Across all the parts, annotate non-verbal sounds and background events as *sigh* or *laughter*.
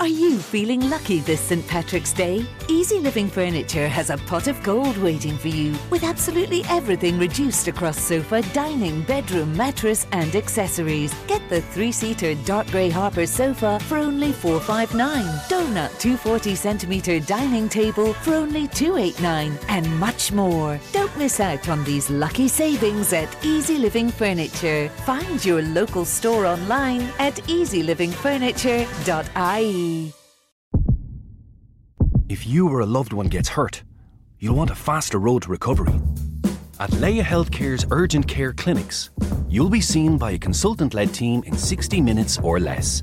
Are you feeling lucky this St. Patrick's Day? Easy Living Furniture has a pot of gold waiting for you with absolutely everything reduced across sofa, dining, bedroom, mattress, and accessories. Get the three seater dark grey Harper sofa for only 459, Donut 240 centimetre dining table for only 289, and much more. Don't miss out on these lucky savings at Easy Living Furniture. Find your local store online at easylivingfurniture.ie. If you or a loved one gets hurt, you'll want a faster road to recovery. At Laya Healthcare's urgent care clinics, you'll be seen by a consultant led team in 60 minutes or less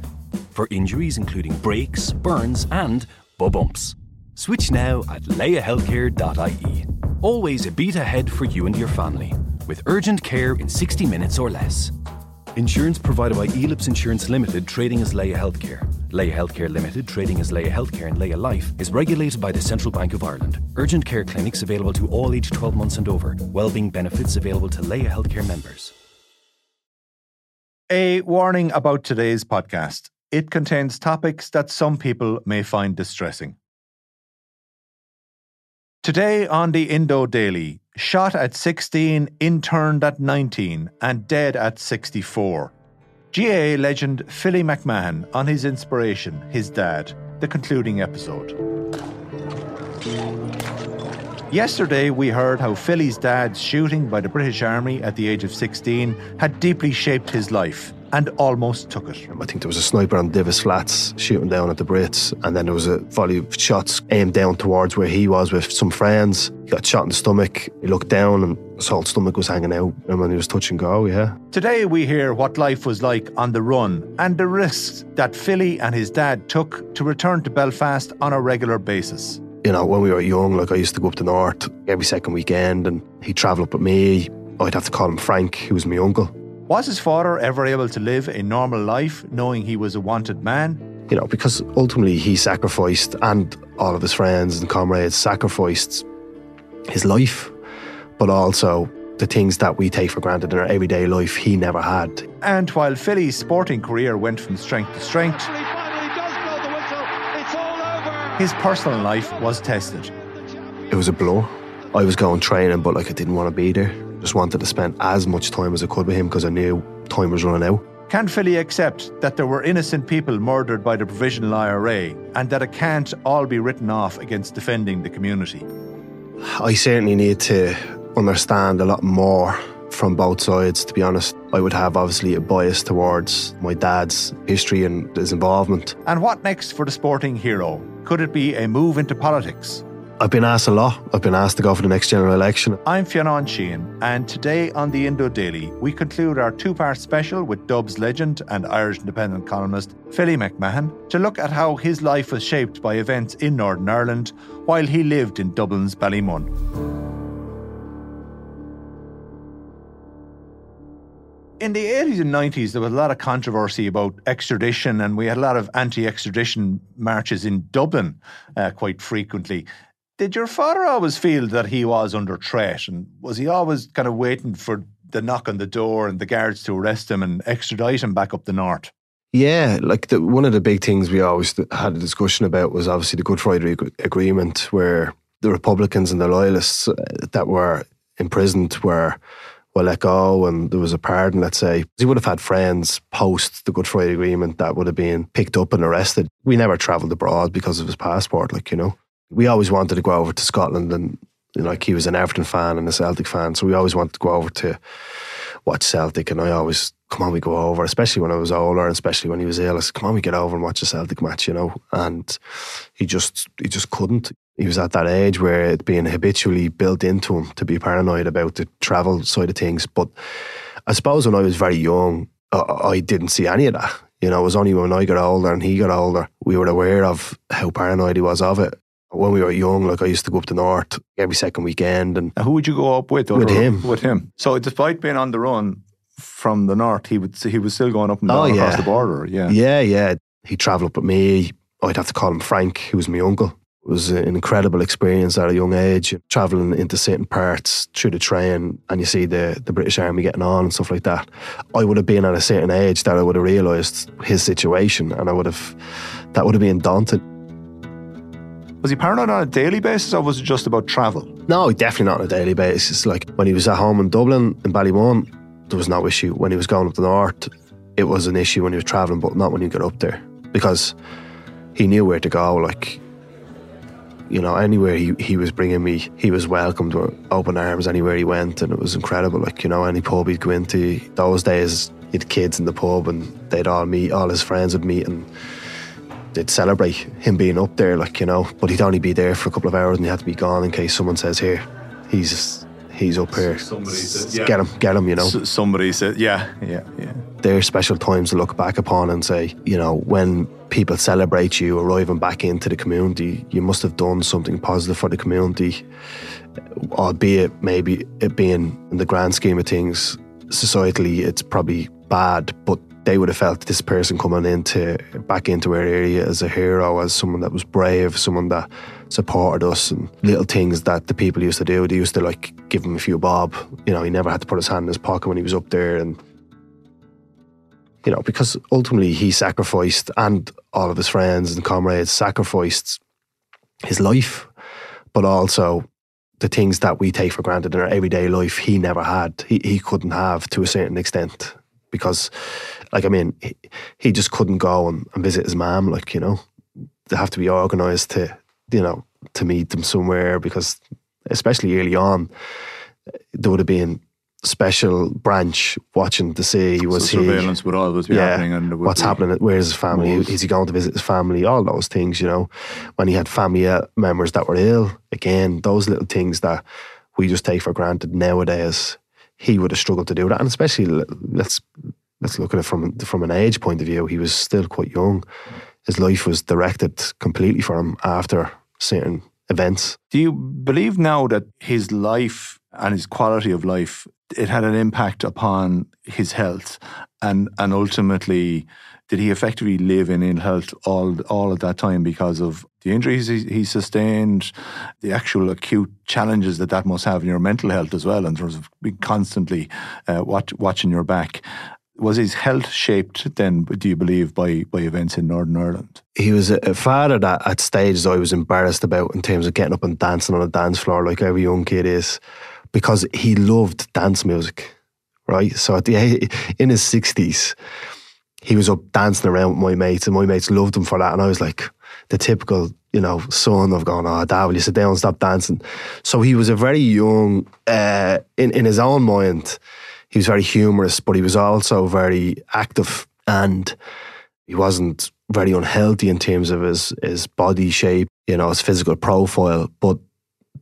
for injuries including breaks, burns, and bumps. Switch now at layahealthcare.ie. Always a beat ahead for you and your family with urgent care in 60 minutes or less. Insurance provided by Elips Insurance Limited, trading as Laya Healthcare. Laya Healthcare Limited, trading as Laya Healthcare and Laya Life, is regulated by the Central Bank of Ireland. Urgent care clinics available to all aged 12 months and over. Wellbeing benefits available to Laya Healthcare members. A warning about today's podcast. It contains topics that some people may find distressing. Today on the Indo Daily, shot at 16, interned at 19, and dead at 64. GAA legend Philly McMahon on his inspiration, his dad, the concluding episode. Yesterday, we heard how Philly's dad's shooting by the British Army at the age of 16 had deeply shaped his life and almost took it. I think there was a sniper on Divis Flats shooting down at the Brits, and then there was a volley of shots aimed down towards where he was with some friends. He got shot in the stomach. He looked down, and his whole stomach was hanging out. And when he was touch and go, yeah. Today, we hear what life was like on the run and the risks that Philly and his dad took to return to Belfast on a regular basis. You know, when we were young, like I used to go up to North every second weekend, and he'd travel up with me. I'd have to call him Frank, who was my uncle. Was his father ever able to live a normal life knowing he was a wanted man? You know, because ultimately he sacrificed, and all of his friends and comrades sacrificed his life, but also the things that we take for granted in our everyday life he never had. And while Philly's sporting career went from strength to strength, his personal life was tested. It was a blow. I was going training, but like I didn't want to be there. Just wanted to spend as much time as I could with him because I knew time was running out. Can Philly accept that there were innocent people murdered by the Provisional IRA and that it can't all be written off against defending the community? I certainly need to understand a lot more from both sides, to be honest. I would have obviously a bias towards my dad's history and his involvement. And what next for the sporting hero? Could it be a move into politics? I've been asked a lot. I've been asked to go for the next general election. I'm Fionn Sheahan, and today on the Indo Daily, we conclude our two part special with Dubs legend and Irish independent columnist Philly McMahon to look at how his life was shaped by events in Northern Ireland while he lived in Dublin's Ballymun. In the 80s and 90s, there was a lot of controversy about extradition, and we had a lot of anti extradition marches in Dublin uh, quite frequently. Did your father always feel that he was under threat? And was he always kind of waiting for the knock on the door and the guards to arrest him and extradite him back up the north? Yeah, like the, one of the big things we always had a discussion about was obviously the Good Friday Agreement, where the Republicans and the Loyalists uh, that were imprisoned were were let go and there was a pardon, let's say. He would have had friends post the Good Friday Agreement that would have been picked up and arrested. We never travelled abroad because of his passport, like, you know. We always wanted to go over to Scotland and you know, like he was an Everton fan and a Celtic fan, so we always wanted to go over to watch Celtic and I always come on we go over, especially when I was older and especially when he was ill. I said, Come on, we get over and watch a Celtic match, you know. And he just he just couldn't he was at that age where it being habitually built into him to be paranoid about the travel side of things. But I suppose when I was very young, I didn't see any of that. You know, it was only when I got older and he got older, we were aware of how paranoid he was of it. When we were young, like I used to go up to the North every second weekend. And now who would you go up with? With him. With him. So despite being on the run from the North, he would he was still going up and oh, down oh, yeah. across the border. Yeah. Yeah, yeah. He'd travel up with me. I'd have to call him Frank, who was my uncle. It was an incredible experience at a young age, travelling into certain parts through the train and you see the, the British Army getting on and stuff like that. I would have been at a certain age that I would have realised his situation and I would have that would have been daunting. Was he paranoid on a daily basis or was it just about travel? No, definitely not on a daily basis. Like when he was at home in Dublin, in Ballymun, there was no issue. When he was going up the north, it was an issue when he was travelling, but not when he got up there because he knew where to go. Like, you know, anywhere he, he was bringing me, he was welcomed with open arms anywhere he went, and it was incredible. Like, you know, any pub he'd go into, those days, he had kids in the pub and they'd all meet, all his friends would meet, and they'd celebrate him being up there, like, you know, but he'd only be there for a couple of hours and he had to be gone in case someone says, Here, he's he's up here. Somebody said, yeah. Get him, get him, you know. S- somebody said, yeah, yeah, yeah. They're special times to look back upon and say, you know, when people celebrate you arriving back into the community, you must have done something positive for the community, albeit maybe it being in the grand scheme of things, societally, it's probably bad, but they would have felt this person coming into back into our area as a hero, as someone that was brave, someone that supported us, and little things that the people used to do. They used to like give him a few bob. You know, he never had to put his hand in his pocket when he was up there, and you know, because ultimately he sacrificed, and all of his friends and comrades sacrificed his life, but also the things that we take for granted in our everyday life, he never had. He, he couldn't have to a certain extent because, like, I mean, he, he just couldn't go and, and visit his mom. Like, you know, they have to be organised to, you know, to meet them somewhere because, especially early on, there would have been special branch watching to see was so he surveillance would always be happening and what's be happening where's his family moles. is he going to visit his family all those things you know when he had family uh, members that were ill again those little things that we just take for granted nowadays he would have struggled to do that. And especially let's let's look at it from from an age point of view he was still quite young. His life was directed completely for him after certain events. Do you believe now that his life and his quality of life it had an impact upon his health? And and ultimately did he effectively live in ill health all all at that time because of the injuries he, he sustained, the actual acute challenges that that must have in your mental health as well, in terms of being constantly uh, watch, watching your back. Was his health shaped then? Do you believe by by events in Northern Ireland? he was a, a father that at stages I was embarrassed about in terms of getting up and dancing on a dance floor like every young kid is because he loved dance music, right? So at the in his sixties, he was up dancing around with my mates, and my mates loved him for that. And I was like the typical, you know, son of going, "Oh, Dad, will you sit down and stop dancing?" So he was a very young, uh, in in his own mind, he was very humorous, but he was also very active and he wasn't very unhealthy in terms of his his body shape, you know, his physical profile. But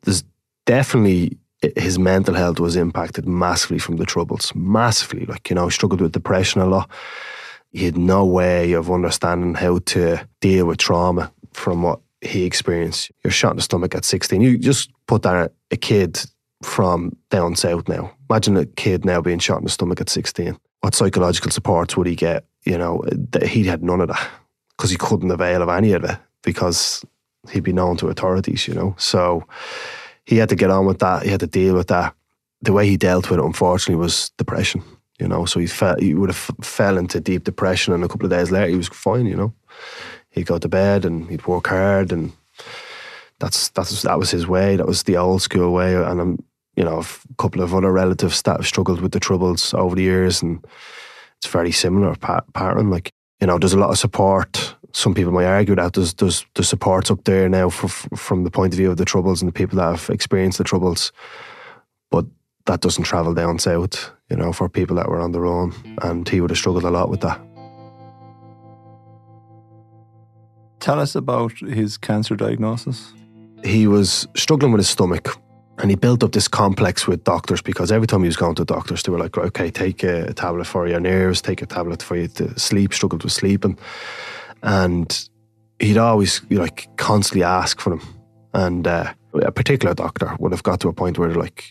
there's definitely his mental health was impacted massively from the troubles, massively. Like you know, struggled with depression a lot. He had no way of understanding how to deal with trauma from what he experienced. You're shot in the stomach at 16. You just put that a kid from down south now. Imagine a kid now being shot in the stomach at 16. What psychological supports would he get? You know, he had none of that because he couldn't avail of any of it because he'd be known to authorities, you know. So he had to get on with that. He had to deal with that. The way he dealt with it, unfortunately, was depression. You know, so he fell, he would have fell into deep depression, and a couple of days later, he was fine. You know, he'd go to bed and he'd work hard, and that's that's that was his way. That was the old school way. And I'm, you know, a couple of other relatives that have struggled with the troubles over the years, and it's very similar pa- pattern. Like you know, there's a lot of support. Some people might argue that there's there's there's supports up there now for, from the point of view of the troubles and the people that have experienced the troubles, but that doesn't travel down south. You know, for people that were on their own, and he would have struggled a lot with that. Tell us about his cancer diagnosis. he was struggling with his stomach and he built up this complex with doctors because every time he was going to doctors, they were like, okay, take a, tablet for your nerves, take a tablet for you to sleep, struggled with sleeping. And he'd always like constantly ask for them. And uh, a particular doctor would have got to a point where they're like,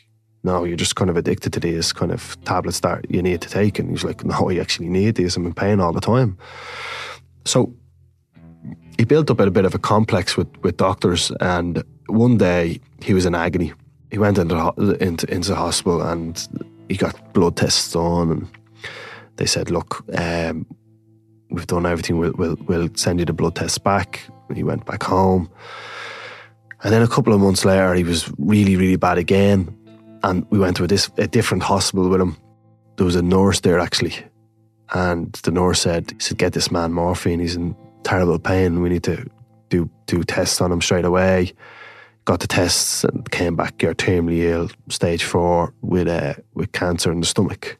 no, you're just kind of addicted to these kind of tablets that you need to take. And he's like, no, I actually need these. I'm in pain all the time. So he built up a bit of a complex with, with doctors, and one day he was in agony. He went into, into into hospital and he got blood tests done, and they said, "Look, um, we've done everything. We'll, we'll, we'll send you the blood tests back. And he went back home. And then a couple of months later, he was really, really bad again. And we went to a, dis- a different hospital with him. There was a nurse there actually. And the nurse said, he said, get this man morphine. He's in terrible pain. We need to do, do tests on him straight away. Got the tests and came back, you're terminally ill, stage four, with, uh, with cancer in the stomach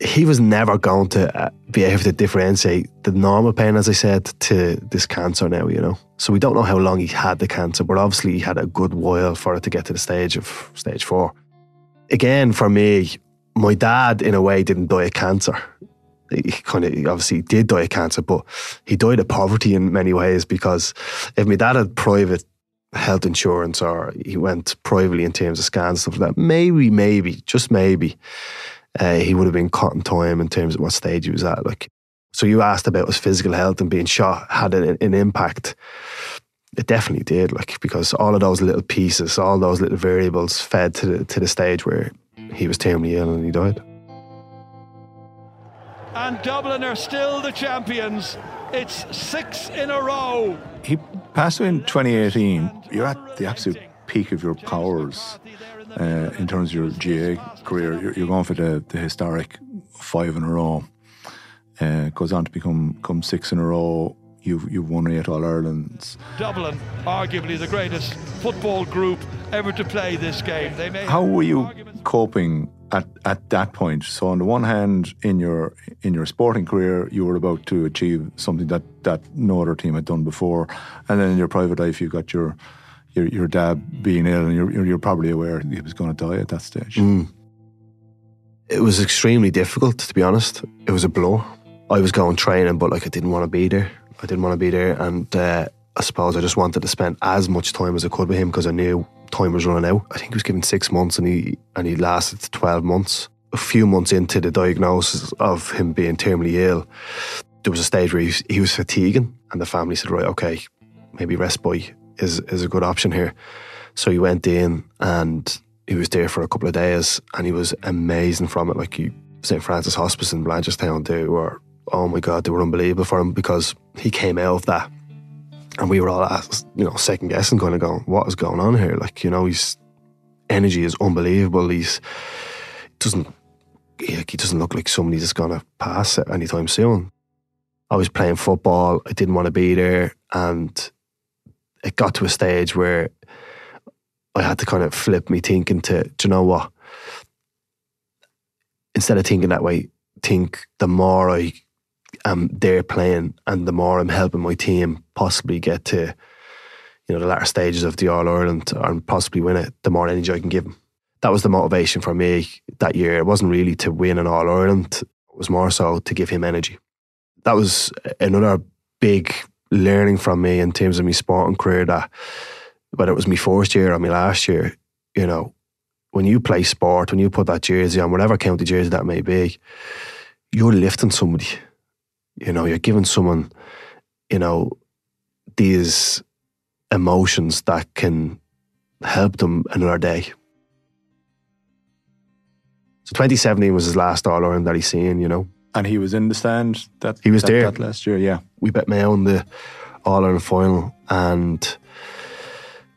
he was never going to uh, be able to differentiate the normal pain, as I said, to this cancer now, you know. So we don't know how long he had the cancer, but obviously he had a good while for it to get to the stage of stage four. Again, for me, my dad, in a way, didn't die of cancer. He kind of obviously did die of cancer, but he died of poverty in many ways because if my dad had private health insurance or he went privately in terms of scans, and stuff like that, maybe, maybe, just maybe, uh, he would have been caught in time in terms of what stage he was at. Like, so you asked about his physical health and being shot had an, an impact. It definitely did, like because all of those little pieces, all those little variables, fed to the to the stage where he was terminally ill and he died. And Dublin are still the champions. It's six in a row. He passed away in 2018. You're at the absolute peak of your powers uh, in terms of your GAA career. You're, you're going for the, the, historic five in a row. Uh, goes on to become, become six in a row. You've, you've won eight All Irelands. Dublin, arguably the greatest football group ever to play this game. How were you coping at, at that point? So on the one hand, in your in your sporting career, you were about to achieve something that, that no other team had done before, and then in your private life, you got your your, your dad being ill, and you're, you're probably aware he was going to die at that stage. Mm. It was extremely difficult, to be honest. It was a blow. I was going training, but like I didn't want to be there. I didn't want to be there, and uh, I suppose I just wanted to spend as much time as I could with him because I knew time was running out. I think he was given six months, and he and he lasted twelve months. A few months into the diagnosis of him being terminally ill, there was a stage where he was, he was fatiguing, and the family said, "Right, okay, maybe respite is is a good option here." So he went in, and he was there for a couple of days, and he was amazing from it. Like he, St Francis Hospice in Blanchardstown, they were oh my god, they were unbelievable for him because he came out of that, and we were all asked, you know second guessing, kind of going, what is going on here? Like you know, his energy is unbelievable. He's doesn't he, he doesn't look like somebody that's gonna pass it anytime soon. I was playing football. I didn't want to be there, and it got to a stage where I had to kind of flip me thinking to, do you know what? Instead of thinking that way, think the more I Um, am there playing and the more I'm helping my team possibly get to, you know, the latter stages of the All Ireland and possibly win it, the more energy I can give them. That was the motivation for me that year. It wasn't really to win an All Ireland, it was more so to give him energy. That was another big learning from me in terms of my sporting career that whether it was my first year or my last year, you know, when you play sport, when you put that jersey on, whatever county jersey that may be, you're lifting somebody. You know, you're giving someone, you know, these emotions that can help them another day. So 2017 was his last All Ireland that he's seen, you know. And he was in the stand that he was that, there that last year, yeah. We bet Mayo in the All Ireland final and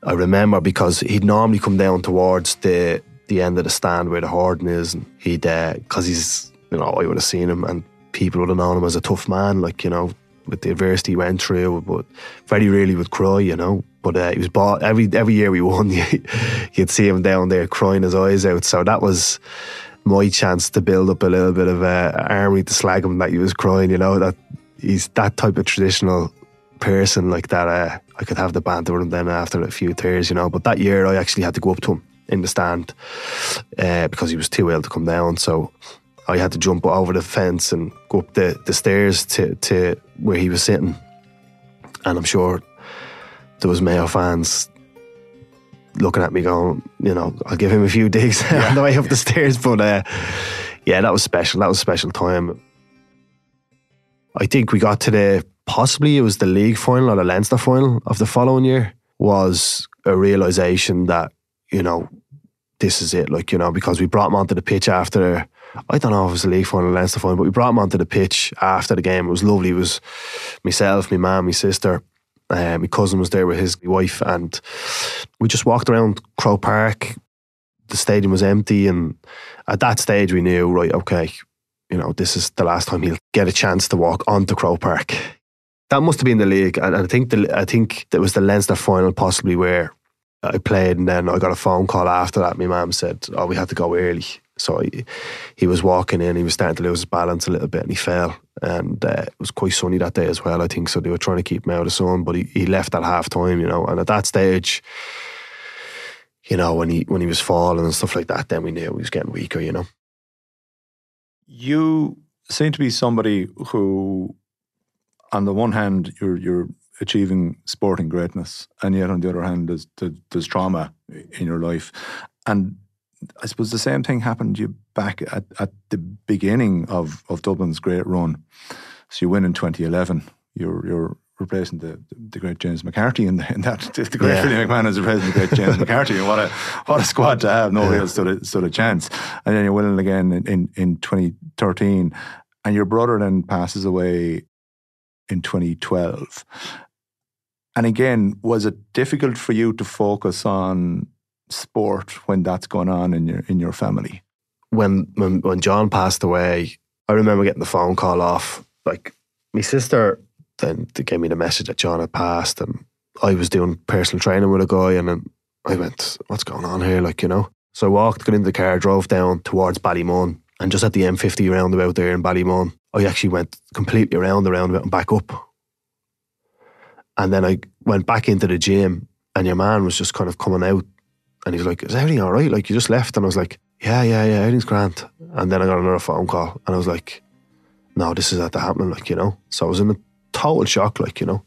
I remember because he'd normally come down towards the the end of the stand where the Horden is, and he'd because uh, he's you know I would have seen him, and people would have known him as a tough man, like you know with the adversity he went through, but very rarely would cry, you know. But uh, he was bought every every year we won. *laughs* you'd see him down there crying his eyes out. So that was my chance to build up a little bit of uh, army to slag him that he was crying. You know that he's that type of traditional person like that. Uh, I could have the banter with him then after a few tears, you know. But that year, I actually had to go up to him in the stand uh, because he was too ill to come down. So I had to jump over the fence and go up the, the stairs to, to where he was sitting. And I'm sure there was Mayo fans looking at me going, you know, I'll give him a few digs yeah. *laughs* on the way up the stairs. But uh, yeah, that was special. That was a special time. I think we got to the possibly it was the league final or the Leinster final of the following year, was a realization that, you know, this is it. Like, you know, because we brought him onto the pitch after I don't know if it was the league final, Leinster final, but we brought him onto the pitch after the game. It was lovely. It was myself, my mum, my sister, uh, my cousin was there with his wife, and we just walked around Croke Park. The stadium was empty, and at that stage, we knew, right, okay, you know, this is the last time he'll get a chance to walk onto Croke Park. That must have been the league, and I think the, I think it was the Leinster final, possibly where I played, and then I got a phone call after that. My mum said, "Oh, we had to go early." So he, he was walking in, he was starting to lose his balance a little bit, and he fell. And uh, it was quite sunny that day as well, I think. So they were trying to keep him out of sun, but he, he left at half time, you know. And at that stage, you know, when he when he was falling and stuff like that, then we knew he was getting weaker, you know. You seem to be somebody who, on the one hand, you're you're achieving sporting greatness, and yet on the other hand, there's there's trauma in your life, and I suppose the same thing happened to you back at, at the beginning of, of Dublin's great run. So you win in 2011. You're you're replacing the the great James McCarthy in, the, in that *laughs* the, great yeah. Philly McMahon is replacing the great James *laughs* McCarthy. And what a what a squad to have. No yeah. else stood a, stood a chance. And then you're winning again in, in, in 2013. And your brother then passes away in 2012. And again, was it difficult for you to focus on sport when that's going on in your in your family? When when when John passed away, I remember getting the phone call off. Like my sister then gave me the message that John had passed, and I was doing personal training with a guy, and then I went, "What's going on here?" Like you know. So I walked, got into the car, drove down towards Ballymun, and just at the M50 roundabout there in Ballymun, I actually went completely around the roundabout and back up. And then I went back into the gym, and your man was just kind of coming out and he was like, Is everything all right? Like, you just left. And I was like, Yeah, yeah, yeah, everything's grand. And then I got another phone call and I was like, No, this is at the happening, like, you know? So I was in a total shock, like, you know?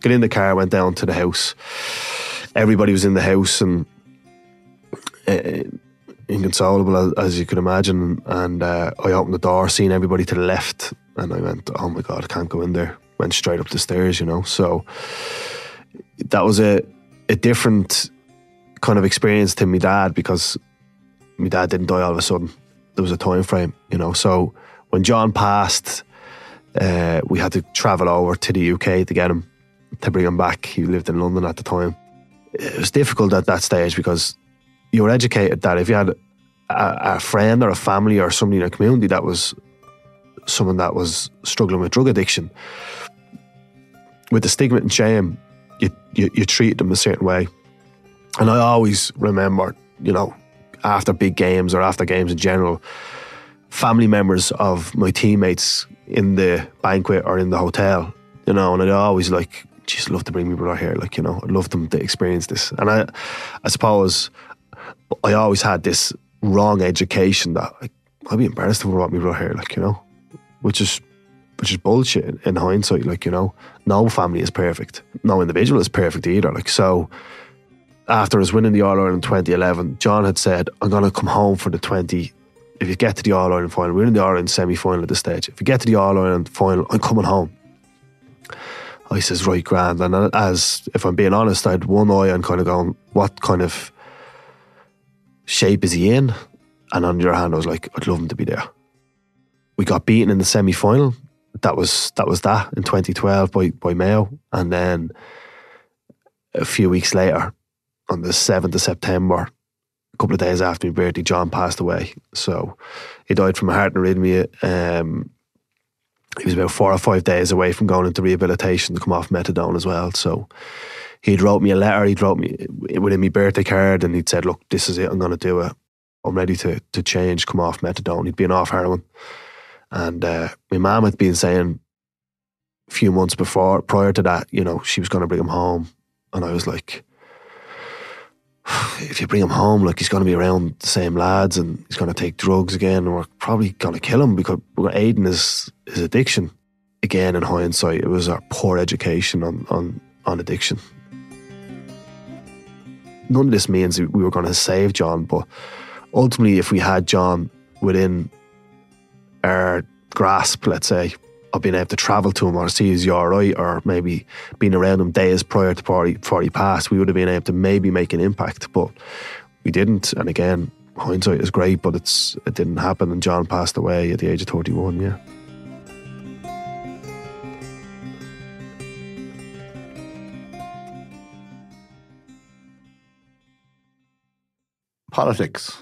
Get in the car, went down to the house. Everybody was in the house and uh, inconsolable as, as, you could imagine. And uh, I opened the door, seeing everybody to the left, and I went, "Oh my god, I can't go in there." Went straight up the stairs, you know. So that was a a different kind of experience to my dad because my dad didn't die all of a sudden. There was a time frame, you know. So when John passed, uh, we had to travel over to the UK to get him to bring him back. He lived in London at the time. It was difficult at that stage because you were educated that if you had a, a friend or a family or somebody in a community that was someone that was struggling with drug addiction, with the stigma and shame you, you, you treat them a certain way. And I always remember, you know, after big games or after games in general, family members of my teammates in the banquet or in the hotel, you know, and I'd always like, just love to bring my brother here, like, you know, I'd love them to experience this. And I, I suppose I always had this wrong education that like, I'd be embarrassed if I brought my brother here, like, you know, which is which is bullshit in hindsight. Like, you know, no family is perfect. No individual is perfect either. Like, so after us winning the All Ireland 2011, John had said, I'm going to come home for the 20. If you get to the All Ireland final, we're in the All Ireland semi final at this stage. If you get to the All Ireland final, I'm coming home. I says, right, grand. And as, if I'm being honest, I had one eye on kind of going, what kind of shape is he in? And on the other hand, I was like, I'd love him to be there. We got beaten in the semi final that was that was that in 2012 by by Mayo, and then a few weeks later, on the 7th of September, a couple of days after my birthday, John passed away. So he died from a heart arrhythmia. Um, he was about four or five days away from going into rehabilitation to come off methadone as well. So he'd wrote me a letter. He'd wrote me within my birthday card, and he'd said, "Look, this is it. I'm going to do it. I'm ready to to change. Come off methadone." He'd been off heroin. And uh, my mum had been saying a few months before, prior to that, you know, she was going to bring him home. And I was like, *sighs* if you bring him home, like he's going to be around the same lads and he's going to take drugs again, and we're probably going to kill him because we're aiding his, his addiction. Again, in hindsight, it was our poor education on, on, on addiction. None of this means we were going to save John, but ultimately, if we had John within our grasp, let's say, of being able to travel to him or see his URI or maybe being around him days prior to before before he passed, we would have been able to maybe make an impact. But we didn't. And again, hindsight is great, but it's it didn't happen. And John passed away at the age of 31. Yeah. Politics.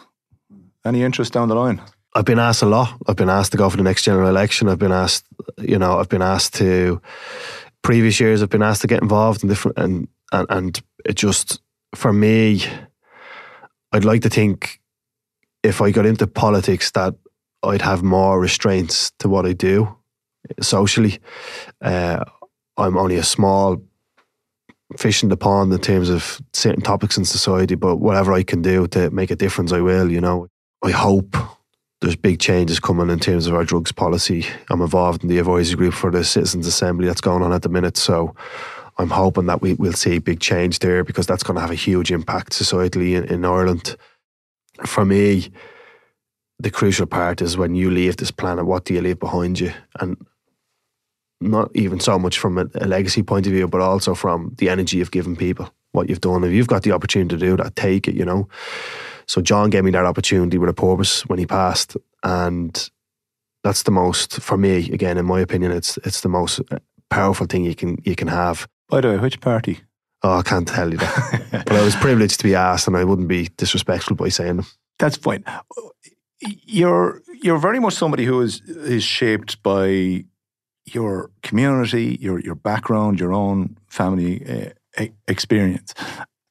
Any interest down the line? I've been asked a lot. I've been asked to go for the next general election. I've been asked, you know, I've been asked to. Previous years, I've been asked to get involved in different, and and and it just for me, I'd like to think if I got into politics that I'd have more restraints to what I do socially. Uh, I'm only a small fish in the pond in terms of certain topics in society, but whatever I can do to make a difference, I will. You know, I hope there's big changes coming in terms of our drugs policy. I'm involved in the advisory group for the Citizens Assembly that's going on at the minute, so I'm hoping that we will see big change there because that's going to have a huge impact societally in, in Ireland. For me, the crucial part is when you leave this planet, what do you leave behind you? And not even so much from a, a legacy point of view, but also from the energy you've given people, what you've done. If you've got the opportunity to do that, take it, you know. So John gave me that opportunity with a purpose when he passed. And that's the most, for me, again, in my opinion, it's it's the most powerful thing you can you can have. By the way, which party? Oh, I can't tell you that. *laughs* but I was privileged to be asked, and I wouldn't be disrespectful by saying them. That's fine. You're you're very much somebody who is is shaped by your community, your your background, your own family uh, experience,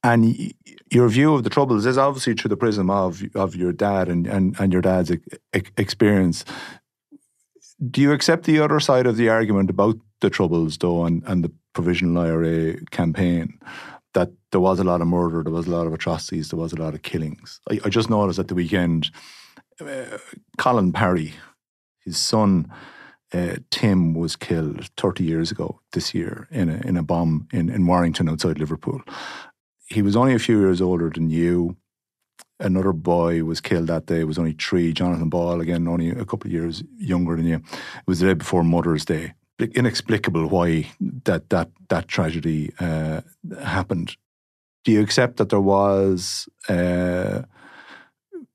and your view of the troubles is obviously through the prism of of your dad and and, and your dad's experience. Do you accept the other side of the argument about the troubles, though, and, and the provisional IRA campaign? That there was a lot of murder, there was a lot of atrocities, there was a lot of killings. I, I just noticed at the weekend, uh, Colin Parry, his son, uh, Tim was killed 30 years ago this year in a, in a bomb in, in Warrington outside Liverpool. He was only a few years older than you. Another boy was killed that day, was only three. Jonathan Ball, again, only a couple of years younger than you. It was the day before Mother's Day. Inexplicable why that, that, that tragedy uh, happened. Do you accept that there was uh,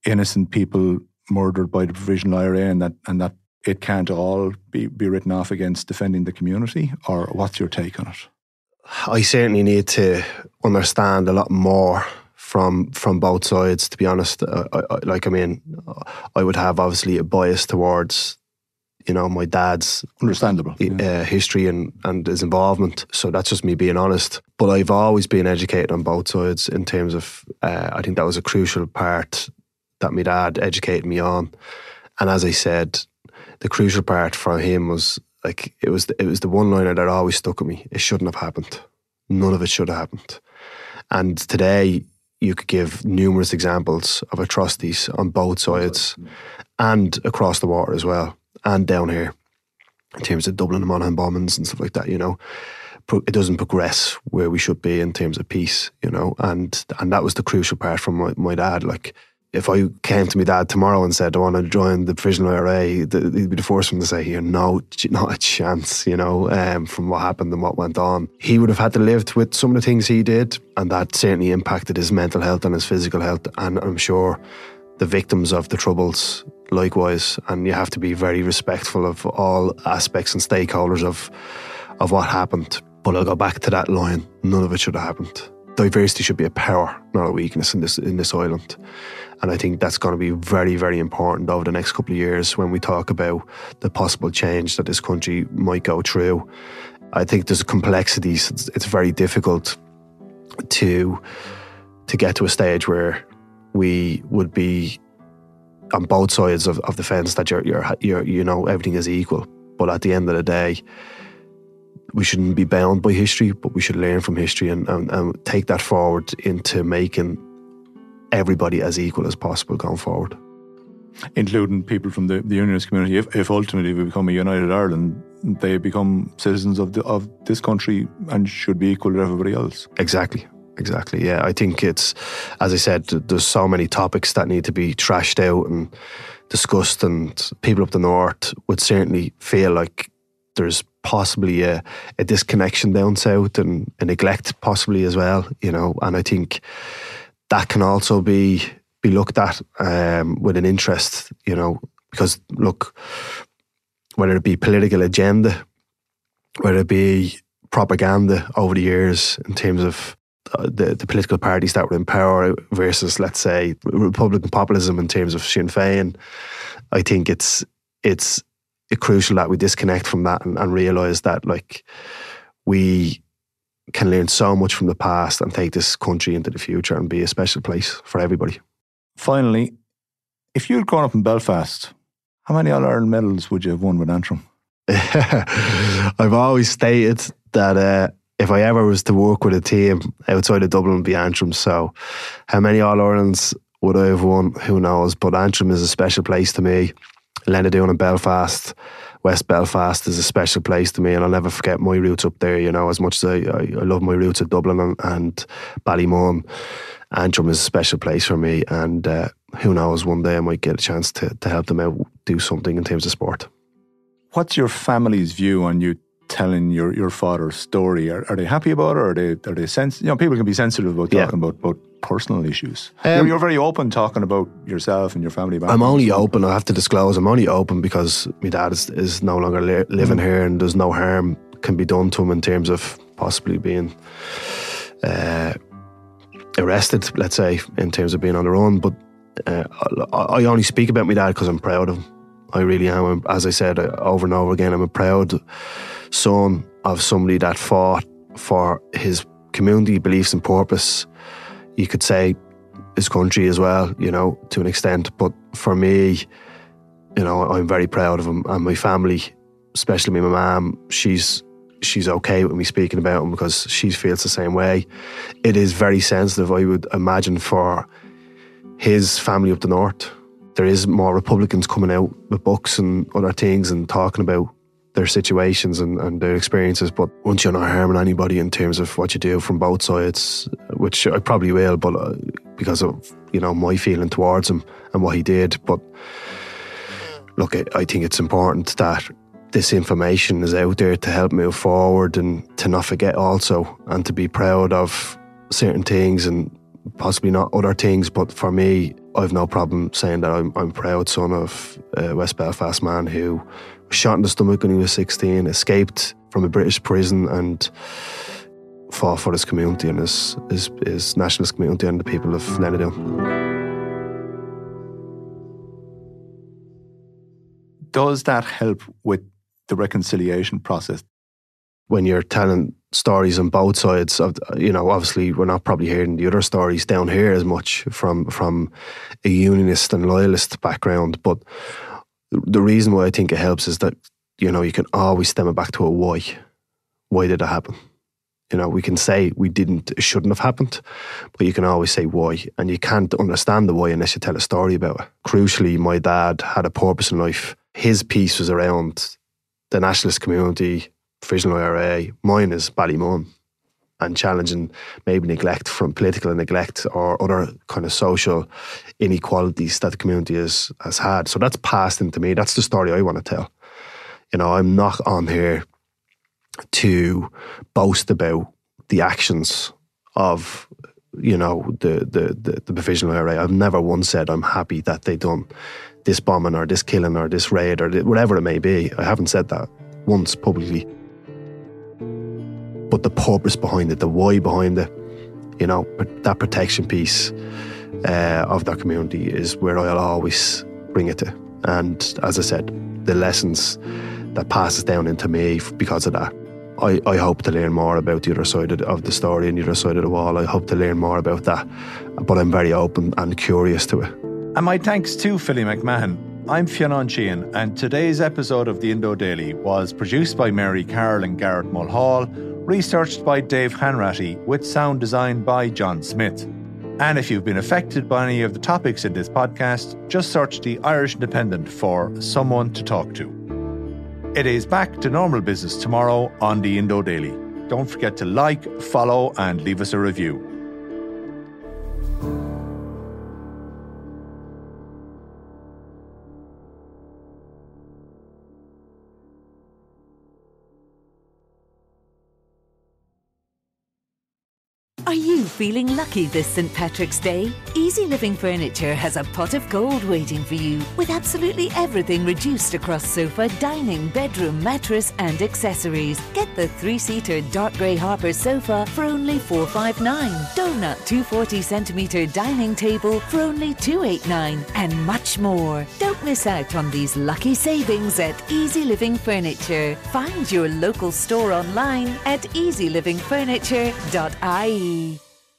innocent people murdered by the provisional IRA and that, and that it can't all be, be written off against defending the community? Or what's your take on it? I certainly need to understand a lot more from from both sides. To be honest, uh, I, I, like I mean, I would have obviously a bias towards you know my dad's understandable uh, yeah. history and and his involvement. So that's just me being honest. But I've always been educated on both sides in terms of uh, I think that was a crucial part that my dad educated me on. And as I said, the crucial part for him was like it was the, it was the one liner that always stuck with me. It shouldn't have happened. None of it should have happened. And today you could give numerous examples of atrocities on both sides and across the water as well, and down here in terms of Dublin and Monaghan bombings and stuff like that. You know, it doesn't progress where we should be in terms of peace. You know, and and that was the crucial part from my, my dad. Like if I came to my dad tomorrow and said I want to join the provisional IRA, he'd be the first one to say, "Here, no, not a chance." You know, um, from what happened and what went on, he would have had to live with some of the things he did, and that certainly impacted his mental health and his physical health. And I'm sure the victims of the troubles likewise. And you have to be very respectful of all aspects and stakeholders of of what happened. But I'll go back to that line: none of it should have happened. Diversity should be a power, not a weakness in this in this island. And I think that's going to be very, very important over the next couple of years when we talk about the possible change that this country might go through. I think there's complexities. It's, it's very difficult to to get to a stage where we would be on both sides of, of the fence that you're, you're, you're, you know, everything is equal. But at the end of the day, we shouldn't be bound by history, but we should learn from history and, and, and take that forward into making everybody as equal as possible going forward. Including people from the, the unionist community. If, if ultimately we become a united Ireland, they become citizens of the, of this country and should be equal to everybody else. Exactly. Exactly. Yeah, I think it's, as I said, there's so many topics that need to be trashed out and discussed, and people up the north would certainly feel like there's possibly a, a disconnection down south and a neglect possibly as well, you know. And I think that can also be be looked at um, with an interest, you know, because look, whether it be political agenda, whether it be propaganda over the years in terms of uh, the, the political parties that were in power versus, let's say, Republican populism in terms of Sinn Féin, I think it's it's crucial that we disconnect from that and, and realize that like we can learn so much from the past and take this country into the future and be a special place for everybody. Finally, if you'd grown up in Belfast, how many All Ireland medals would you have won with Antrim? *laughs* I've always stated that uh, if I ever was to work with a team outside of Dublin, it'd be Antrim. So, how many All Irelands would I have won? Who knows? But Antrim is a special place to me. Lenadoon in Belfast, West Belfast is a special place to me, and I'll never forget my roots up there. You know, as much as I, I, I love my roots at Dublin and, and Ballymun, Antrim is a special place for me. And uh, who knows, one day I might get a chance to, to help them out do something in terms of sport. What's your family's view on you telling your, your father's story? Are, are they happy about it? Or are they are they sens- You know, people can be sensitive about talking yeah. about, about personal issues. Um, you're, you're, very open talking about yourself and your family. I'm only open. I have to disclose. I'm only open because my dad is, is no longer li- living mm. here, and there's no harm can be done to him in terms of possibly being uh, arrested. Let's say in terms of being on the run, but. Uh, I, I only speak about my dad because I'm proud of him. I really am. As I said uh, over and over again, I'm a proud son of somebody that fought for his community beliefs and purpose you could say his country as well, you know, to an extent. But for me, you know, I'm very proud of him and my family, especially me, my mum. She's she's okay with me speaking about him because she feels the same way. It is very sensitive, I would imagine, for his family up the north. There is more Republicans coming out with books and other things and talking about their situations and, and their experiences. But once you're not harming anybody in terms of what you do from both sides, which I probably will, but uh, because of you know my feeling towards him and what he did. But look, I think it's important that this information is out there to help move forward and to not forget also and to be proud of certain things and possibly not other things. But for me, I've no problem saying that I'm, I'm proud son of a West Belfast man who shot in the stomach when he was 16, escaped from a British prison and fought for his community and his, his, his nationalist community and the people of Lenadoon. Does that help with the reconciliation process? When you're telling stories on both sides of, you know, obviously we're not probably hearing the other stories down here as much from from a unionist and loyalist background, but the reason why I think it helps is that you know you can always stem it back to a why. Why did it happen? You know, we can say we didn't, it shouldn't have happened, but you can always say why, and you can't understand the why unless you tell a story about it. Crucially, my dad had a purpose in life. His piece was around the nationalist community, Provisional IRA. Mine is Ballymun and challenging maybe neglect from political neglect or other kind of social inequalities that the community has, has had. So that's passed into me. That's the story I want to tell. You know, I'm not on here to boast about the actions of you know the the the, the provisional IRA. I've never once said I'm happy that they done this bombing or this killing or this raid or whatever it may be. I haven't said that once publicly but the purpose behind it, the why behind it, you know, that protection piece uh, of that community is where I'll always bring it to. And as I said, the lessons that passes down into me because of that. I, I hope to learn more about the other side of, of the story and the other side of the wall. I hope to learn more about that, but I'm very open and curious to it. And my thanks to Philly McMahon. I'm Fionn Sheahan, and today's episode of the Indo Daily was produced by Mary Carroll and Garrett Mulhall researched by Dave Hanratty with sound design by John Smith. And if you've been affected by any of the topics in this podcast, just search the Irish Independent for someone to talk to. It is back to normal business tomorrow on the Indo Daily. Don't forget to like, follow, and leave us a review. Feeling lucky this St. Patrick's Day? Easy Living Furniture has a pot of gold waiting for you with absolutely everything reduced across sofa, dining, bedroom, mattress, and accessories. Get the three seater dark grey Harper sofa for only 459, Donut 240 centimetre dining table for only 289, and much more. Don't miss out on these lucky savings at Easy Living Furniture. Find your local store online at easylivingfurniture.ie.